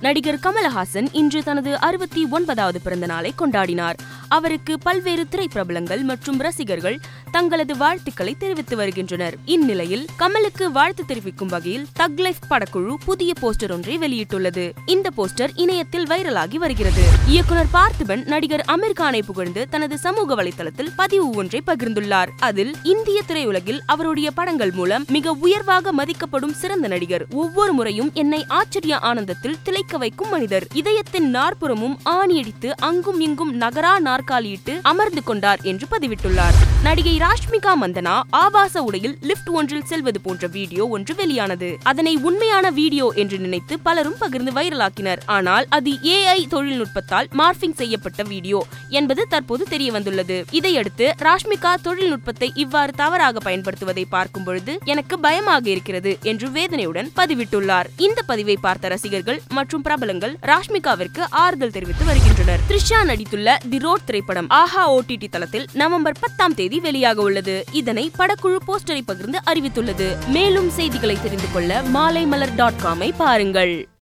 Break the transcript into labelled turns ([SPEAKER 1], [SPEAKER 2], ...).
[SPEAKER 1] நடிகர் கமலஹாசன் இன்று தனது அறுபத்தி ஒன்பதாவது பிறந்த நாளை கொண்டாடினார். அவருக்கு பல்வேறு திரைப்பிரபலங்கள் மற்றும் ரசிகர்கள் தங்களது வாழ்த்துக்களை தெரிவித்து வருகின்றனர். இந்நிலையில் கமலுக்கு வாழ்த்து தெரிவிக்கும் வகையில் தக் லைஃப் படக்குழு புதிய போஸ்டர் ஒன்றை வெளியிட்டுள்ளது. இந்த போஸ்டர் இணையத்தில் வைரலாகி வருகிறது. இயக்குனர் பார்த்திபன் நடிகர் அமீர் கானை புகழ்ந்து தனது சமூக வலைதளத்தில் பதிவு ஒன்றை பகிர்ந்துள்ளார். அதில் இந்திய திரையுலகில் அவருடைய படங்கள் மூலம் மிக உயர்வாக மதிக்கப்படும் சிறந்த நடிகர் ஒவ்வொரு முறையும் என்னை ஆச்சரிய ஆனந்தத்தில் திளைக்க வைக்கும் மனிதர். இதயத்தின் நாற்புறமும் ஆணியடித்து அங்கும் இங்கும் நகரா நாற்காலியிட்டு அமர்ந்து கொண்டார் என்று பதிவிட்டுள்ளார். நடிகை ராஷ்மிகா மந்தனா ஆபாச உடையில் லிப்ட் ஒன்றில் செல்வது போன்ற வீடியோ ஒன்று வெளியானது. அதனை உண்மையான வீடியோ என்று நினைத்து பலரும் பகிர்ந்து வைரலாக்கினர். ஆனால் அது ஏஐ தொழில்நுட்பத்தால் மார்பிங் செய்யப்பட்ட வீடியோ என்பது தற்போது தெரிய வந்துள்ளது இதையடுத்து ராஷ்மிகா தொழில்நுட்பத்தை இவ்வாறு தவறாக பயன்படுத்துவதை பார்க்கும் பொழுது எனக்கு பயமாக இருக்கிறது என்று வேதனையுடன் பதிவிட்டுள்ளார். இந்த பதிவை பார்த்த ரசிகர்கள் மற்றும் பிரபலங்கள் ராஷ்மிகாவிற்கு ஆறுதல் தெரிவித்து வருகின்றனர். த்ரிஷா நடித்துள்ள தி ரோட் திரைப்படம் ஆஹா ஓடிடி தளத்தில் நவம்பர் பத்தாம் தேதி வெளியாக உள்ளது. இதனை படக்குழு போஸ்டரை பகிர்ந்து அறிவித்துள்ளது. மேலும் செய்திகளை தெரிந்து கொள்ள மாலைமலர் டாட் காமை பாருங்கள்.